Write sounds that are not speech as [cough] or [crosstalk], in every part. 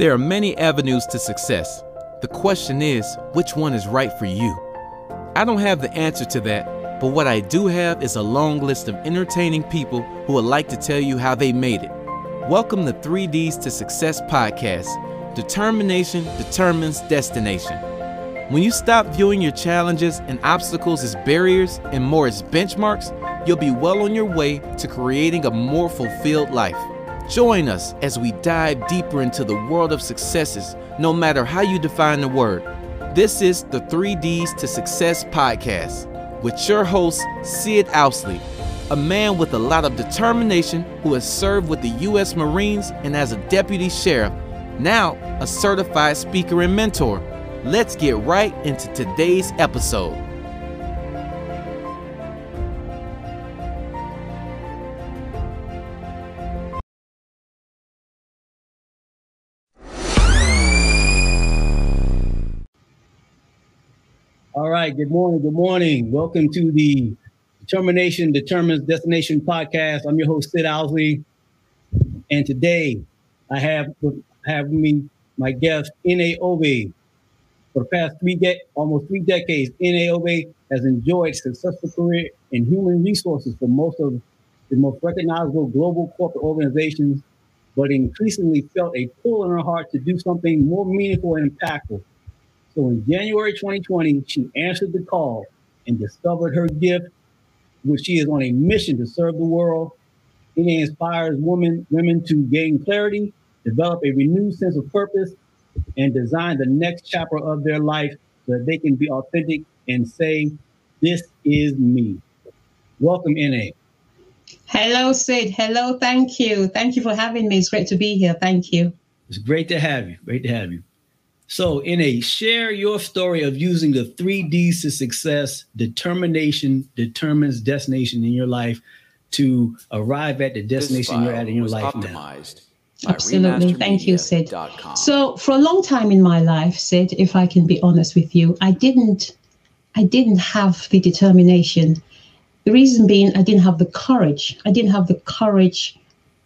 There are many avenues to success. The question is, which one is right for you? I don't have the answer to that, but what I do have is a long list of entertaining people who would like to tell you how they made it. Welcome to 3Ds to Success podcast. Determination determines destination. When you stop viewing your challenges and obstacles as barriers and more as benchmarks, you'll be well on your way to creating a more fulfilled life. Join us as we dive deeper into the world of successes, no matter how you define the word. This is the 3Ds to Success podcast with your host, Sid Owsley, a man with a lot of determination who has served with the U.S. Marines and as a deputy sheriff, now a certified speaker and mentor. Let's get right into today's episode. All right. Good morning. Good morning. Welcome to the Determination Determines Destination podcast. I'm your host, Sid Owsley. And today I have have me my guest, Obi. For the past three de- almost three decades, Obi has enjoyed successful career in human resources for most of the most recognizable global corporate organizations, but increasingly felt a pull in her heart to do something more meaningful and impactful so in January 2020, she answered the call and discovered her gift, which she is on a mission to serve the world. It inspires women, women to gain clarity, develop a renewed sense of purpose, and design the next chapter of their life so that they can be authentic and say, This is me. Welcome, Ene. Hello, Sid. Hello, thank you. Thank you for having me. It's great to be here. Thank you. It's great to have you. Great to have you. So, Ene share your story of using the three D's to success determination determines destination in your life to arrive at the destination you're at in your life optimized now. Absolutely. Thank you, Sid. So for a long time in my life, Sid, if I can be honest with you, I didn't I didn't have the determination. The reason being I didn't have the courage. I didn't have the courage.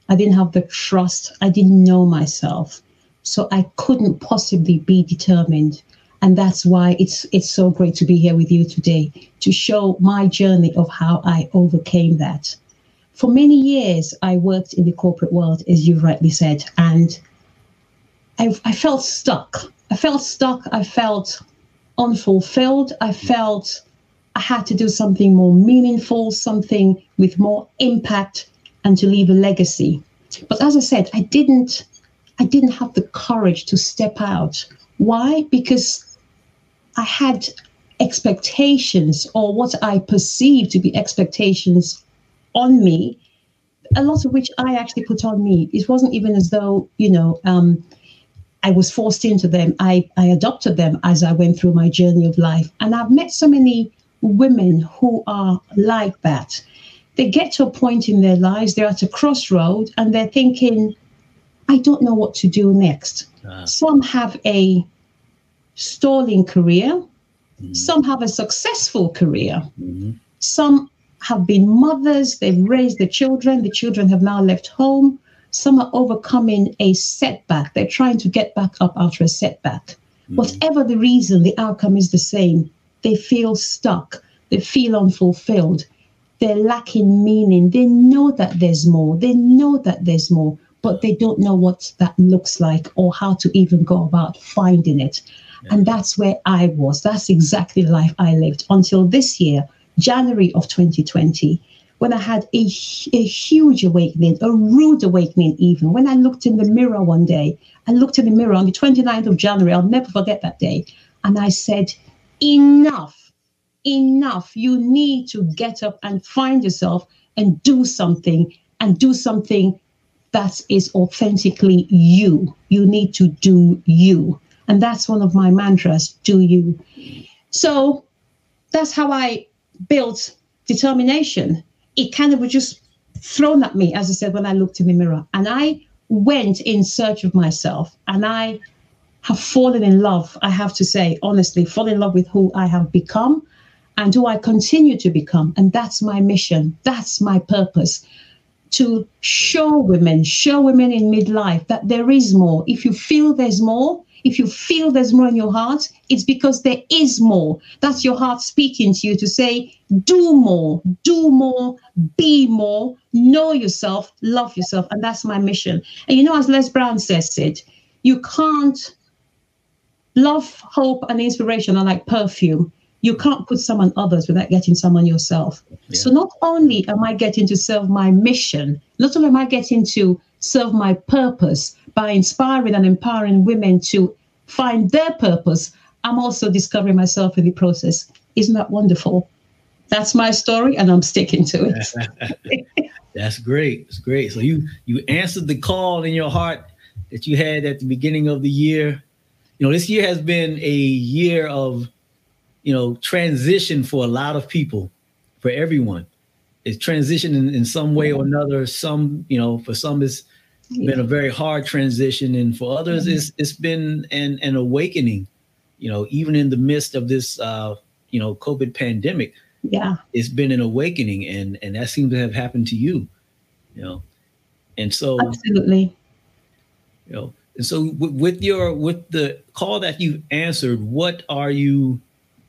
I didn't have the trust. I didn't know myself. So I couldn't possibly be determined. And that's why it's it's so great to be here with you today to show my journey of how I overcame that. For many years, I worked in the corporate world, as you rightly said, and I, I felt stuck. I felt stuck. I felt unfulfilled. I felt I had to do something more meaningful, something with more impact, and to leave a legacy. But as I said, I didn't I didn't have the courage to step out. Why? Because I had expectations or what I perceived to be expectations on me, a lot of which I actually put on me. It wasn't even as though, you know, um, I was forced into them. I, I adopted them as I went through my journey of life. And I've met so many women who are like that. They get to a point in their lives, they're at a crossroad, and they're thinking, I don't know what to do next. Uh, Some have a stalling career, mm-hmm. some have a successful career, mm-hmm. some have been mothers, they've raised the children, the children have now left home. Some are overcoming a setback, they're trying to get back up after a setback. Mm-hmm. Whatever the reason, the outcome is the same. They feel stuck, they feel unfulfilled, they're lacking meaning. They know that there's more, they know that there's more, but they don't know what that looks like or how to even go about finding it. Yeah. And that's where I was. That's exactly the life I lived until this year, January of 2020, when I had a, a huge awakening, a rude awakening, even. When I looked in the mirror one day, I looked in the mirror on the 29th of January, I'll never forget that day. And I said, Enough, enough. You need to get up and find yourself and do something and do something that is authentically you. You need to do you. And that's one of my mantras do you. So that's how I built determination. It kind of was just thrown at me, as I said, when I looked in the mirror. And I went in search of myself and I have fallen in love, I have to say, honestly, fall in love with who I have become and who I continue to become. And that's my mission. That's my purpose to show women, show women in midlife that there is more. If you feel there's more, if you feel there's more in your heart, it's because there is more. That's your heart speaking to you to say, do more, do more, be more, know yourself, love yourself. And that's my mission. And you know, as Les Brown says it, you can't love, hope, and inspiration are like perfume you can't put some on others without getting some on yourself. Yeah. So not only am I getting to serve my mission, not only am I getting to serve my purpose by inspiring and empowering women to find their purpose, I'm also discovering myself in the process. Isn't that wonderful? That's my story, and I'm sticking to it. [laughs] That's great. It's great. So you you answered the call in your heart that you had at the beginning of the year. You know, this year has been a year of you know, transition for a lot of people, for everyone. It's transition in, in some way or another. Some, you know, for some it's yeah. been a very hard transition, and for others mm-hmm. it's it's been an an awakening. You know, even in the midst of this, uh, you know, COVID pandemic, yeah, it's been an awakening, and and that seems to have happened to you. You know, and so absolutely. You know, and so with your with the call that you answered, what are you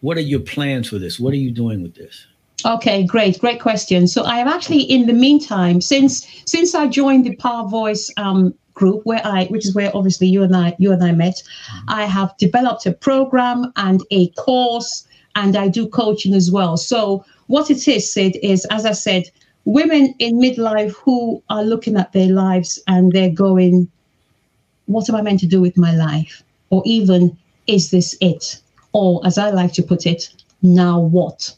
what are your plans for this? What are you doing with this? Okay, great, great question. So I have actually, in the meantime, since since I joined the Power Voice um, group, where I, which is where obviously you and I, you and I met, mm-hmm. I have developed a program and a course, and I do coaching as well. So what it is, Sid, is as I said, women in midlife who are looking at their lives and they're going, "What am I meant to do with my life?" Or even, "Is this it?" Or as I like to put it, now what?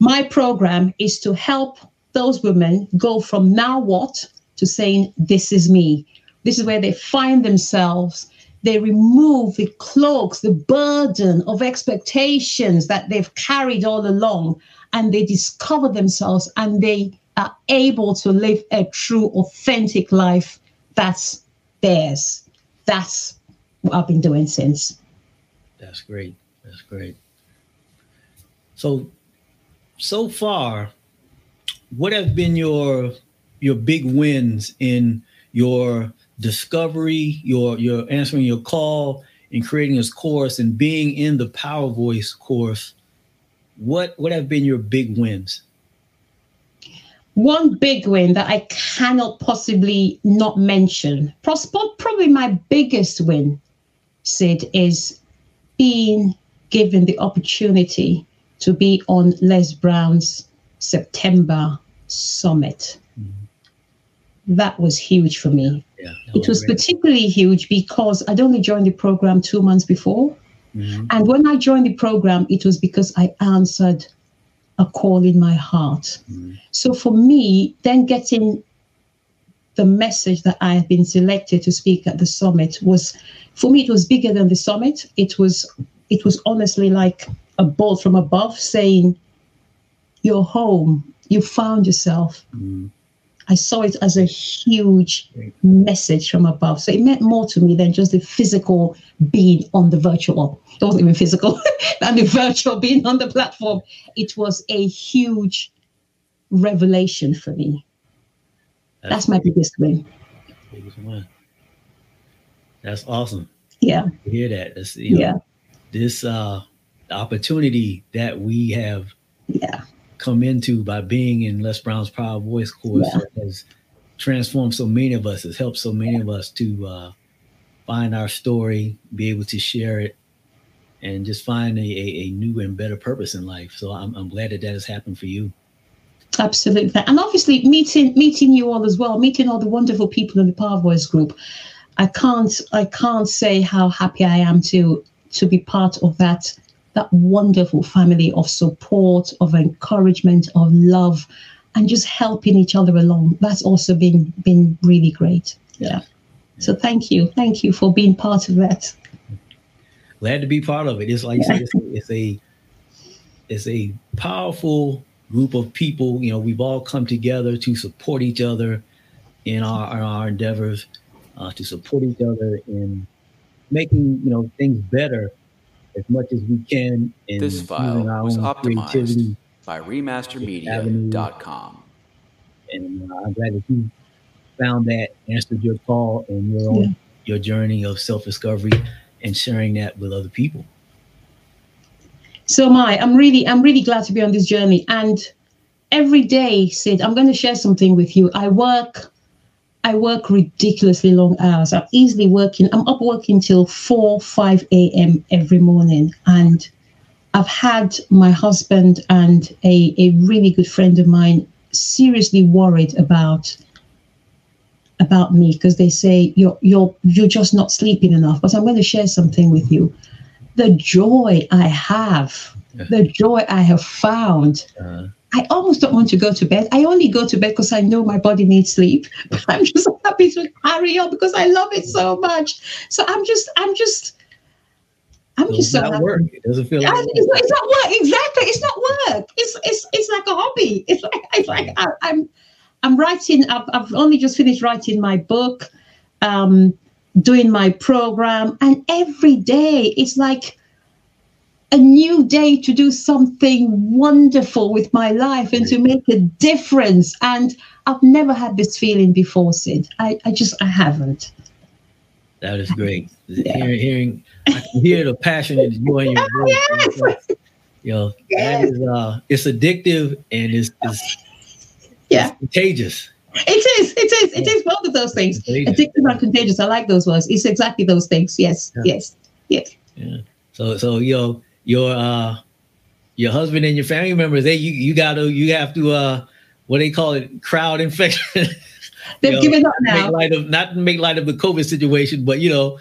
My program is to help those women go from now what to saying, this is me. This is where they find themselves. They remove the cloaks, the burden of expectations that they've carried all along, and they discover themselves and they are able to live a true, authentic life that's theirs. That's what I've been doing since. That's great. That's great. So, so far, what have been your your big wins in your discovery, your your answering your call, and creating this course, and being in the Power Voice course? What what have been your big wins? One big win that I cannot possibly not mention, probably my biggest win, Sid, is being given the opportunity to be on Les Brown's September summit. Mm-hmm. That was huge for me. Yeah, it was great. particularly huge because I'd only joined the program two months before. Mm-hmm. And when I joined the program, it was because I answered a call in my heart. Mm-hmm. So for me, then getting the message that I had been selected to speak at the summit was, for me, it was bigger than the summit. It was it was honestly like a bolt from above saying, You're home, you found yourself. Mm. I saw it as a huge message from above. So it meant more to me than just the physical being on the virtual. It wasn't even physical, [laughs] than the virtual being on the platform. It was a huge revelation for me. That's, That's my biggest win. Biggest win. That's awesome. Yeah. Hear that. That's, you know, yeah this uh, opportunity that we have yeah. come into by being in Les Brown's Power Voice course yeah. has transformed so many of us, has helped so many of us to uh, find our story, be able to share it, and just find a, a, a new and better purpose in life. So I'm, I'm glad that that has happened for you. Absolutely, and obviously meeting meeting you all as well, meeting all the wonderful people in the Power Voice group. I can't I can't say how happy I am to to be part of that that wonderful family of support, of encouragement, of love, and just helping each other along. That's also been been really great. Yeah. yeah. So thank you, thank you for being part of that. Glad to be part of it. It's like yeah. it's, it's a it's a powerful group of people. You know, we've all come together to support each other in our in our endeavors, uh, to support each other in making you know things better as much as we can. In this file was optimized by remastermedia.com. and uh, I'm glad that you found that, answered your call, and your own, yeah. your journey of self discovery, and sharing that with other people. So am I. I'm really, I'm really glad to be on this journey. And every day, Sid, I'm going to share something with you. I work I work ridiculously long hours. I'm easily working, I'm up working till 4, 5 a.m. every morning. And I've had my husband and a, a really good friend of mine seriously worried about about me because they say you're you're you're just not sleeping enough. But I'm going to share something with you. The joy I have, the joy I have found. Uh-huh I almost don't want to go to bed. I only go to bed because I know my body needs sleep. [laughs] But I'm just happy to carry on because I love it so much. So I'm just, I'm just, I'm it just so happy. Work. It doesn't feel like it's, not, it's, not work. Exactly. It's not work. It's it's it's like a hobby. It's like it's like I, am I'm, I'm writing. I've I've only just finished writing my book, um, doing my program, and every day it's like a new day to do something wonderful with my life and to make a difference. And I've never had this feeling before, Sid. I, I just, I haven't. That is great. [laughs] Yeah. Hearing, hearing, I can hear the passion and joy in your [laughs] voice. yes. You know, yes. that is, uh, it's addictive and it's, it's, yeah. It's contagious. It is. It is. It is both of those things. Addictive and contagious. I like those words. It's exactly those things. Yes. Yeah. Yes. Yes. Yeah. So, so you know, your uh your husband and your family members, they you you gotta you have to uh what they call it crowd infection. [laughs] They've know, given up now. Make light of not make light of the COVID situation, but you know,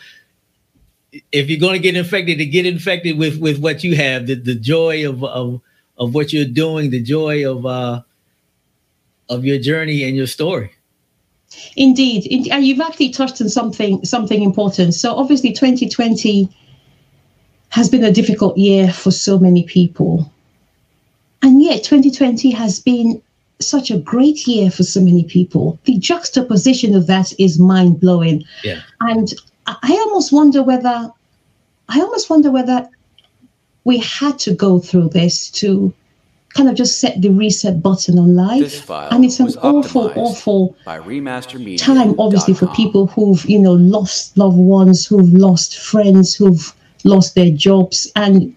if you're going to get infected, to get infected with with what you have, the, the joy of of of what you're doing, the joy of uh of your journey and your story. Indeed, and you've actually touched on something something important. So obviously, 2020 has been a difficult year for so many people. And yet, 2020 has been such a great year for so many people. The juxtaposition of that is mind blowing. Yeah. And I almost wonder whether, I almost wonder whether we had to go through this to kind of just set the reset button on life. and it's an awful, awful time, obviously, for people who've, you know, lost loved ones, who've lost friends, who've lost their jobs. And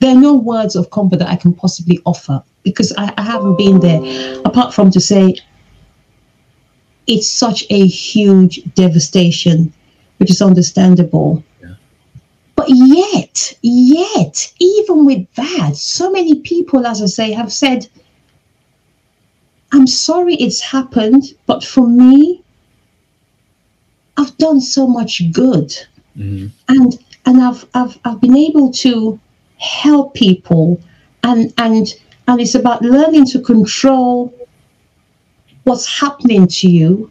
there are no words of comfort that I can possibly offer because I, I haven't been there, apart from to say it's such a huge devastation, which is understandable. But yet, yet, even with that, so many people, as I say, have said, I'm sorry it's happened, but for me, I've done so much good. Mm-hmm. And and I've I've I've been able to help people and and and it's about learning to control what's happening to you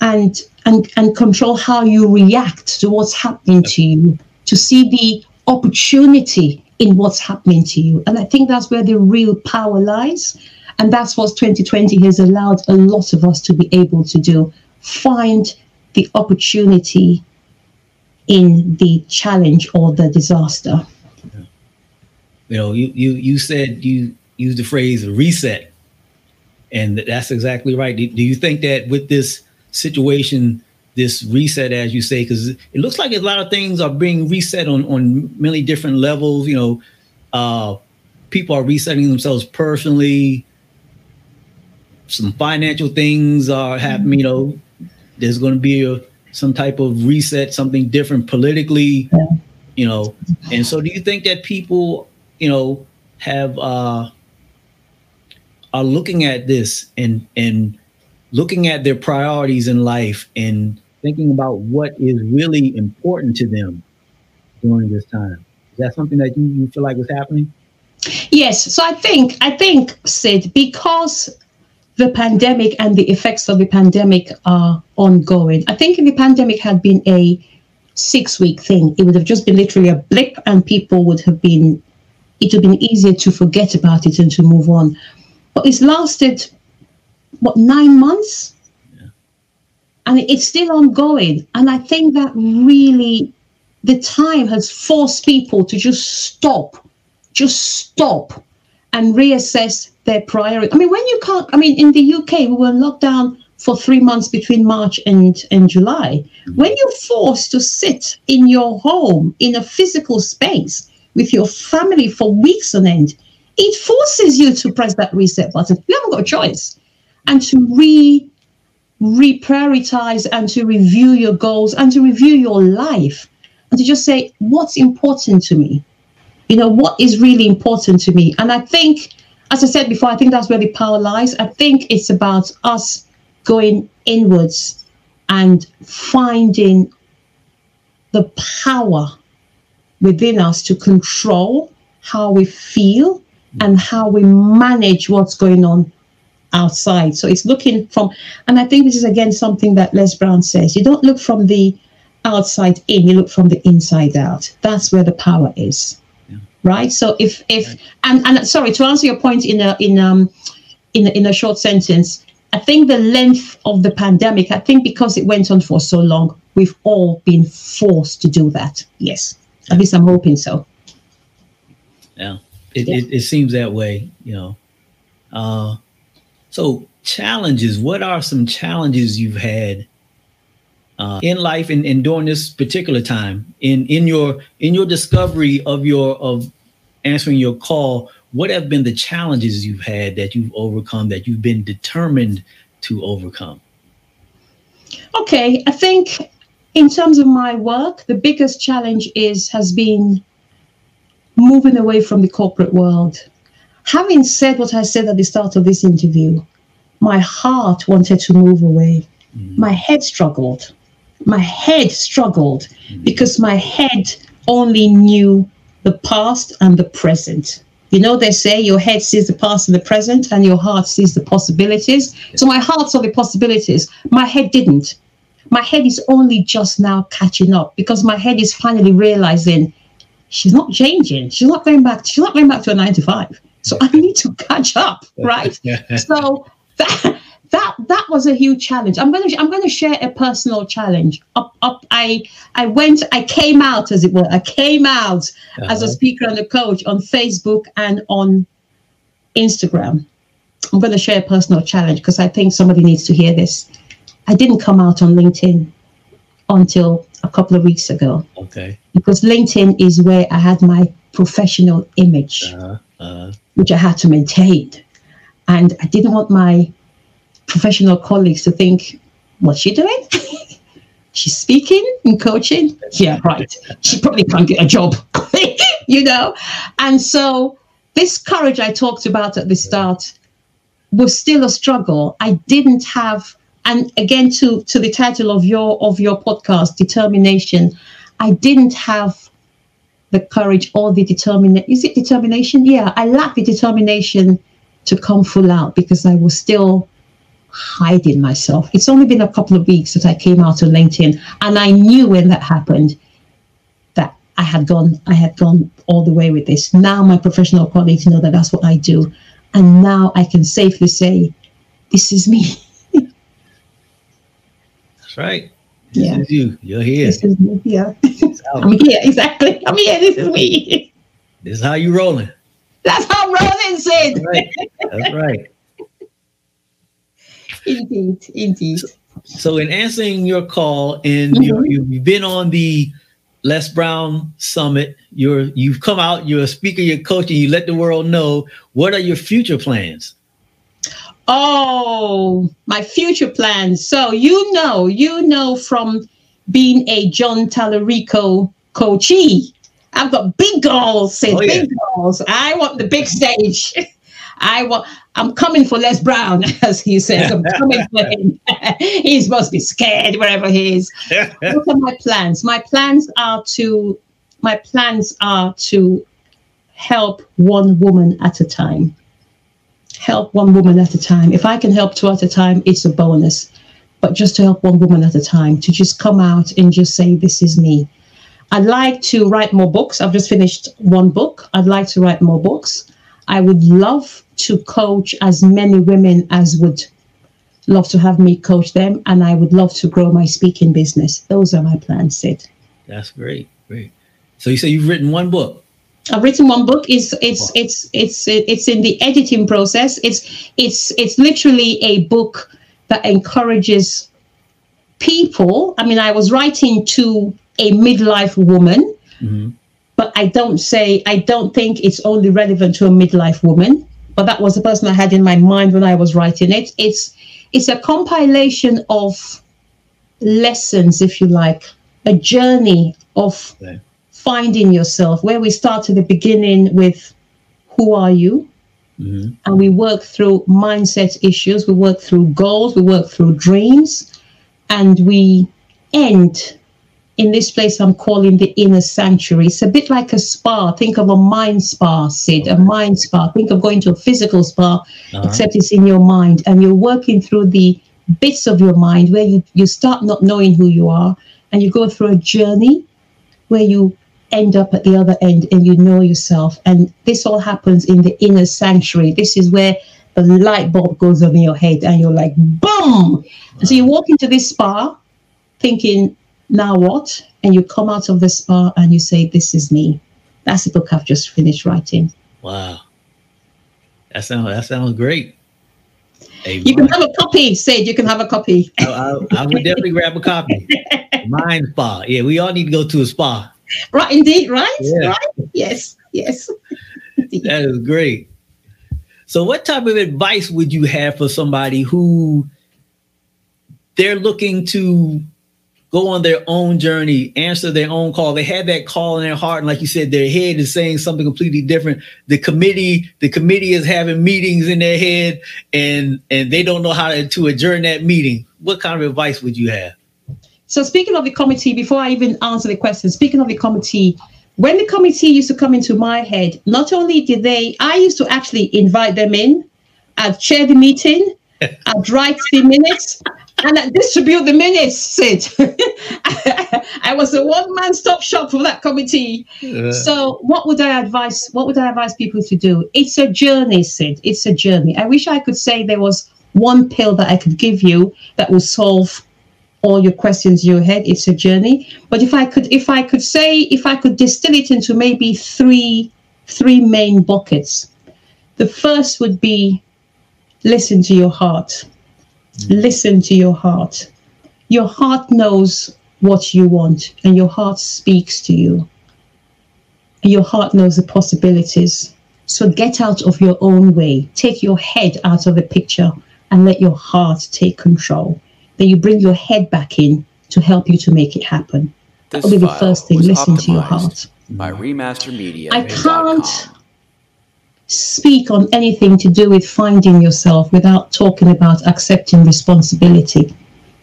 and and and control how you react to what's happening to you to see the opportunity in what's happening to you. And i think that's where the real power lies. And that's what 2020 has allowed a lot of us to be able to do. Find the opportunity in the challenge or the disaster. You know, you you you said you used the phrase reset, and that's exactly right. Do, do you think that with this situation, this reset, as you say, because it looks like a lot of things are being reset on on many different levels. You know, uh, people are resetting themselves personally. Some financial things are happening. You know, there's going to be a some type of reset, something different politically, you know. And so, do you think that people, you know, have uh, are looking at this and and looking at their priorities in life and thinking about what is really important to them during this time? Is that something that you, you feel like is happening? Yes. So I think I think Sid because the pandemic and the effects of the pandemic are ongoing. I think if the pandemic had been a six week thing, it would have just been literally a blip and people would have been, it would have been easier to forget about it and to move on. But it's lasted, what, nine months? Yeah. And it's still ongoing. And I think that really, the time has forced people to just stop, just stop and reassess their priority. I mean, when you can't, I mean, in the UK, we were locked down for three months between March and, and July. Mm-hmm. When you're forced to sit in your home in a physical space with your family for weeks on end, it forces you to press that reset button. You haven't got a choice. And to re reprioritize and to review your goals and to review your life and to just say, what's important to me? You know, what is really important to me? And I think, as I said before, I think that's where the power lies. I think it's about us going inwards and finding the power within us to control how we feel and how we manage what's going on outside. So it's looking from, and I think this is again something that Les Brown says you don't look from the outside in, you look from the inside out. That's where the power is. Yeah. Right. So if, if, and, and sorry, to answer your point in a, in, um, in a, in a short sentence, I think the length of the pandemic, I think because it went on for so long, we've all been forced to do that. Yes. At least I'm hoping so. Yeah. It, yeah. it, it seems that way, you know. Uh, so challenges, what are some challenges you've had uh, in life and, and during this particular time in, in your in your discovery of your of answering your call, what have been the challenges you've had that you've overcome that you've been determined to overcome? Okay, I think in terms of my work, the biggest challenge is has been moving away from the corporate world. Having said what I said at the start of this interview, my heart wanted to move away. Mm. My head struggled. My head struggled because my head only knew the past and the present. You know, they say your head sees the past and the present, and your heart sees the possibilities. So my heart saw the possibilities. My head didn't. My head is only just now catching up because my head is finally realizing she's not changing. She's not going back. She's not going back to a nine to five. So I need to catch up, right? [laughs] so that that that was a huge challenge. I'm gonna I'm gonna share a personal challenge. Up up I I went I came out as it were. I came out uh-huh. as a speaker and a coach on Facebook and on Instagram. I'm gonna share a personal challenge because I think somebody needs to hear this. I didn't come out on LinkedIn until a couple of weeks ago. Okay. Because LinkedIn is where I had my professional image, uh-huh. Uh-huh. which I had to maintain. And I didn't want my professional colleagues to think, what's she doing? [laughs] She's speaking and coaching. Yeah, right. She probably can't get a job, [laughs] you know? And so this courage I talked about at the start was still a struggle. I didn't have, and again to to the title of your of your podcast, determination, I didn't have the courage or the determination. Is it determination? Yeah, I lacked the determination to come full out because I was still hiding myself. It's only been a couple of weeks that I came out on LinkedIn, and I knew when that happened that I had gone, I had gone all the way with this. Now my professional colleagues know that that's what I do, and now I can safely say, "This is me." [laughs] that's right. This yeah. is you. You're here. This is me. Yeah. [laughs] I'm here. Exactly. I'm here. This is me. This is how you rolling. That's how rolling said. That's right. That's right. Indeed, indeed. So, so, in answering your call, and mm-hmm. you, you've been on the Les Brown Summit. You're you've come out. You're a speaker. You're coaching. You let the world know. What are your future plans? Oh, my future plans. So you know, you know from being a John Talarico coachee. I've got big goals, Sid, oh, yeah. big goals. I want the big stage. [laughs] I want I'm coming for Les Brown, [laughs] as he says. I'm coming for [laughs] him. He's supposed to be scared wherever he is. [laughs] what are my plans? My plans are to my plans are to help one woman at a time. Help one woman at a time. If I can help two at a time, it's a bonus. But just to help one woman at a time, to just come out and just say, This is me. I'd like to write more books. I've just finished one book. I'd like to write more books. I would love to coach as many women as would love to have me coach them, and I would love to grow my speaking business. Those are my plans, Sid. That's great. Great. So you say you've written one book. I've written one book. It's it's it's it's it's in the editing process. It's it's it's literally a book that encourages people. I mean, I was writing to a midlife woman, mm-hmm. but I don't say I don't think it's only relevant to a midlife woman. But that was the person I had in my mind when I was writing it. It's it's a compilation of lessons, if you like, a journey of. Okay finding yourself, where we start at the beginning with who are you? Mm-hmm. And we work through mindset issues, we work through goals, we work through dreams, and we end in this place I'm calling the inner sanctuary. It's a bit like a spa. Think of a mind spa, Sid, a mind spa. Think of going to a physical spa, uh-huh. except it's in your mind. And you're working through the bits of your mind where you, you start not knowing who you are and you go through a journey where you end up at the other end and you know yourself. And this all happens in the inner sanctuary. This is where the light bulb goes on in your head and you're like, boom. So you walk into this spa thinking, now what? And you come out of the spa and you say, this is me. That's the book I've just finished writing. Wow. That sounds, that sounds great. Hey, you can have a copy, Sid. You can have a copy. I, I, I would definitely grab a copy. Mind spa. Yeah, we all need to go to a spa. Right, indeed, right? Yeah. Right? Yes, yes. [laughs] that is great. So, what type of advice would you have for somebody who they're looking to go on their own journey, answer their own call. They had that call in their heart, and like you said, their head is saying something completely different. The committee, the committee is having meetings in their head, and and they don't know how to, to adjourn that meeting. What kind of advice would you have? So speaking of the committee, before I even answer the question, speaking of the committee, when the committee used to come into my head, not only did they, I used to actually invite them in, I'd chair the meeting, [laughs] I'd write the minutes, and distribute the minutes, Sid. [laughs] I was a one-man stop shop for that committee. Yeah. So what would I advise, what would I advise people to do? It's a journey, Sid. It's a journey. I wish I could say there was one pill that I could give you that will solve all your questions in your head. It's a journey. But if I could, if I could say, if I could distill it into maybe three, three main buckets. The first would be listen to your heart. Mm. Listen to your heart. Your heart knows what you want, and your heart speaks to you. Your heart knows the possibilities. So get out of your own way. Take your head out of the picture and let your heart take control then you bring your head back in to help you to make it happen. This That'll be the first thing. Listen to your heart. By Remaster Media. I can't speak on anything to do with finding yourself without talking about accepting responsibility.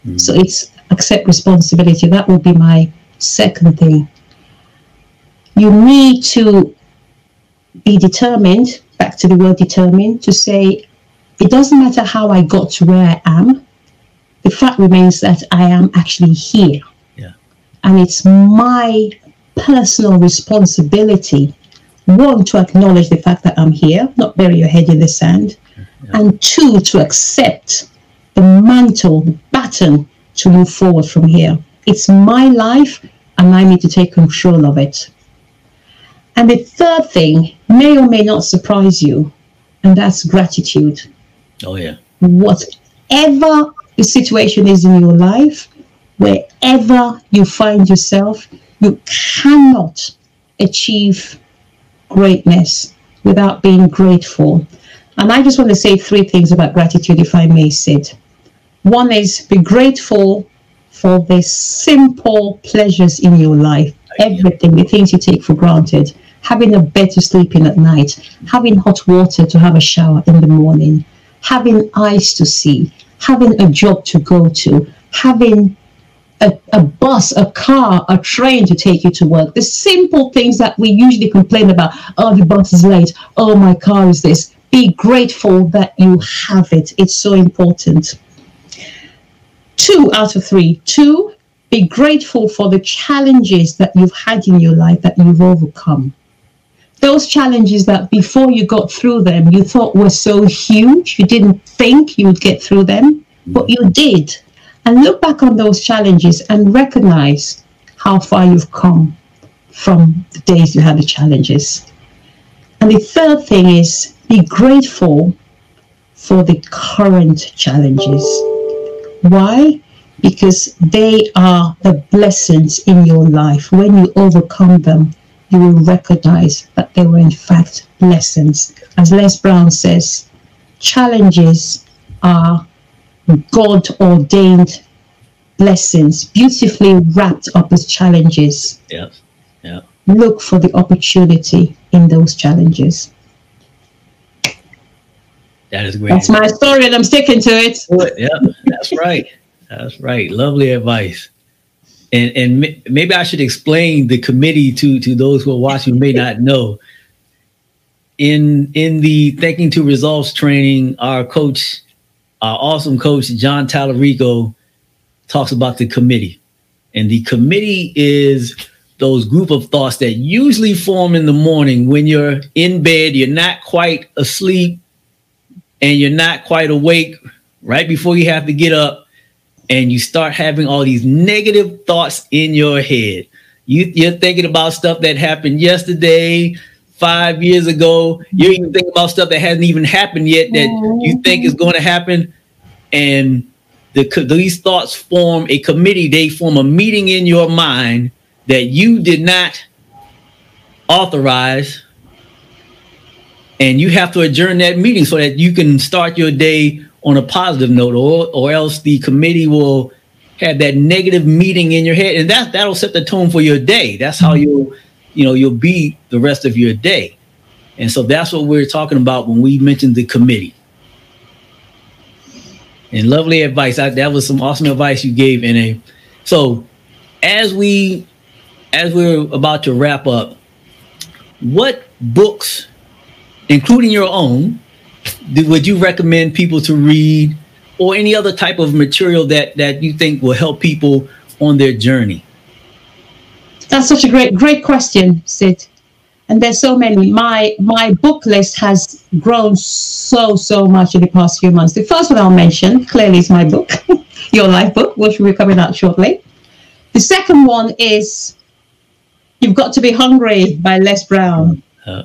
Mm. So it's accept responsibility. That will be my second thing. You need to be determined, back to the word determined, to say, it doesn't matter how I got to where I am, the fact remains that I am actually here. Yeah. And it's my personal responsibility, one, to acknowledge the fact that I'm here, not bury your head in the sand, yeah. and two, to accept the mantle, the baton to move forward from here. It's my life, and I need to take control of it. And the third thing may or may not surprise you, and that's gratitude. Oh, yeah. Whatever the situation is in your life, wherever you find yourself, you cannot achieve greatness without being grateful. And I just want to say three things about gratitude, if I may, Sid. One is be grateful for the simple pleasures in your life, everything, the things you take for granted, having a bed to sleep in at night, having hot water to have a shower in the morning, having eyes to see, having a job to go to, having a, a, bus, a car, a train to take you to work. The simple things that we usually complain about. Oh, the bus is late. Oh, my car is this. Be grateful that you have it. It's so important. Two out of three. Two, be grateful for the challenges that you've had in your life that you've overcome those challenges that before you got through them, you thought were so huge, you didn't think you would get through them, but you did. And look back on those challenges and recognize how far you've come from the days you had the challenges. And the third thing is be grateful for the current challenges. Why? Because they are the blessings in your life. When you overcome them, you will recognize that they were in fact blessings. As Les Brown says, challenges are God ordained blessings, beautifully wrapped up as challenges. Yeah. Yeah. Look for the opportunity in those challenges. That is great. That's my story, and I'm sticking to it. Yeah, that's [laughs] right. That's right. Lovely advice. And and maybe I should explain the committee to to those who are watching who may not know. In in the Thinking to Results training, our coach, our awesome coach John Talarico, talks about the committee, and the committee is those group of thoughts that usually form in the morning when you're in bed, you're not quite asleep, and you're not quite awake right before you have to get up and you start having all these negative thoughts in your head. You, you're thinking about stuff that happened yesterday, five years ago. You're even mm-hmm. thinking about stuff that hasn't even happened yet that you mm-hmm. think is going to happen. And the, these thoughts form a committee, they form a meeting in your mind that you did not authorize. And you have to adjourn that meeting so that you can start your day on a positive note or, or else the committee will have that negative meeting in your head. And that that'll set the tone for your day. That's how mm-hmm. you'll you know you'll be the rest of your day. And so that's what we're talking about when we mentioned the committee. And lovely advice. I, that was some awesome advice you gave Ene. So as we as we're about to wrap up what books including your own, would you recommend people to read or any other type of material that that you think will help people on their journey? That's such a great great question, Sid. And there's so many. My my book list has grown so so much in the past few months. The first one I'll mention clearly is my book, [laughs] Your Life Book, which will be coming out shortly. The second one is You've Got to Be Hungry by Les Brown. Uh,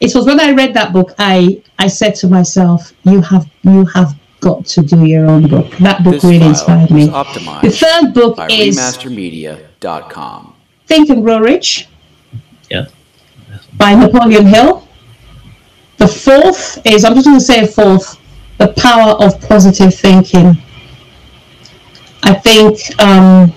it was when I read that book, I I said to myself, you have you have got to do your own book. That book this really inspired me. The third book is remastermedia.com. Think and Grow Rich. Yeah. By Napoleon Hill. The fourth is I'm just going to say a fourth, The Power of Positive Thinking. I think um,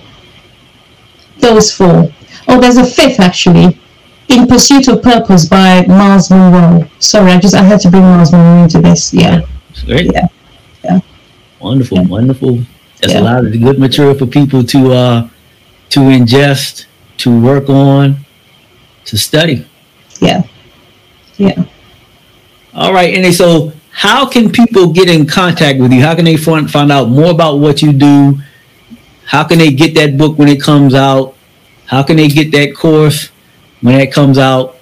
those four. Oh, there's a fifth actually. In Pursuit of Purpose by Myles Munroe. Sorry, I just I had to bring Myles Munroe into this. Yeah. Great. Yeah. Yeah. Wonderful, yeah. wonderful. That's yeah. a lot of good material for people to uh to ingest, to work on, to study. Yeah. Yeah. All right, and so how can people get in contact with you? How can they find find out more about what you do? How can they get that book when it comes out? How can they get that course? when that comes out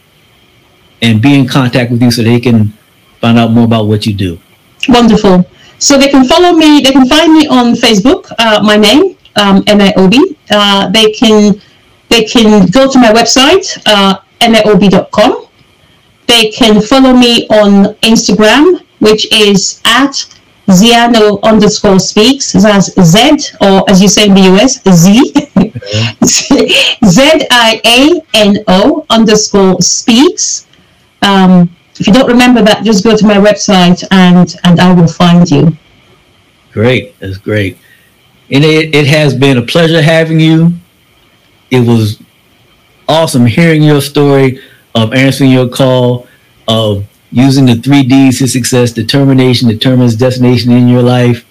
and be in contact with you so they can find out more about what you do. Wonderful. So they can follow me, they can find me on Facebook, uh, my name, um, Ene Obi. Uh, they can they can go to my website, uh, NIOB.com. They can follow me on Instagram, which is at Ziano underscore speaks. That's Z, or as you say in the US, Z. [laughs] Z I A N O underscore speaks. Um, if you don't remember that, just go to my website and and I will find you. Great, that's great. And it, it has been a pleasure having you. It was awesome hearing your story of answering your call of using the three D's to success determination determines destination in your life.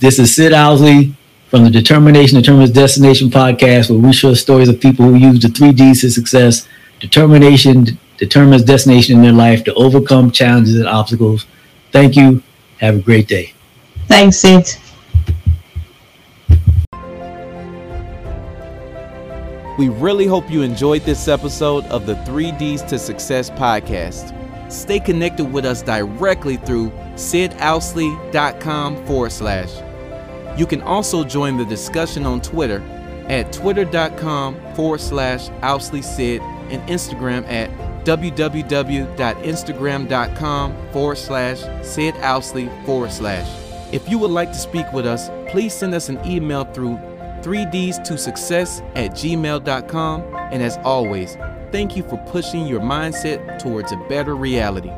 This is Sid Owsley from the Determination Determines Destination podcast, where we share stories of people who use the three D's to success determination determines destination in their life to overcome challenges and obstacles. Thank you. Have a great day. Thanks, Sid. We really hope you enjoyed this episode of the 3Ds to Success podcast. Stay connected with us directly through sidowsley.com forward slash. You can also join the discussion on Twitter at twitter.com forward slash Owsley Sid and Instagram at www.instagram.com forward slash Sid Owsley forward slash. If you would like to speak with us, please send us an email through 3ds to success at gmail.com. And as always, thank you for pushing your mindset towards a better reality.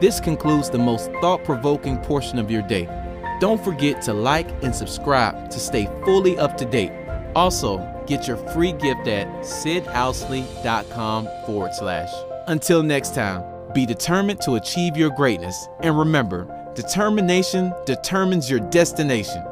This concludes the most thought provoking portion of your day. Don't forget to like and subscribe to stay fully up to date. Also, get your free gift at sidowsley.com forward slash. Until next time, be determined to achieve your greatness. And remember, determination determines your destination.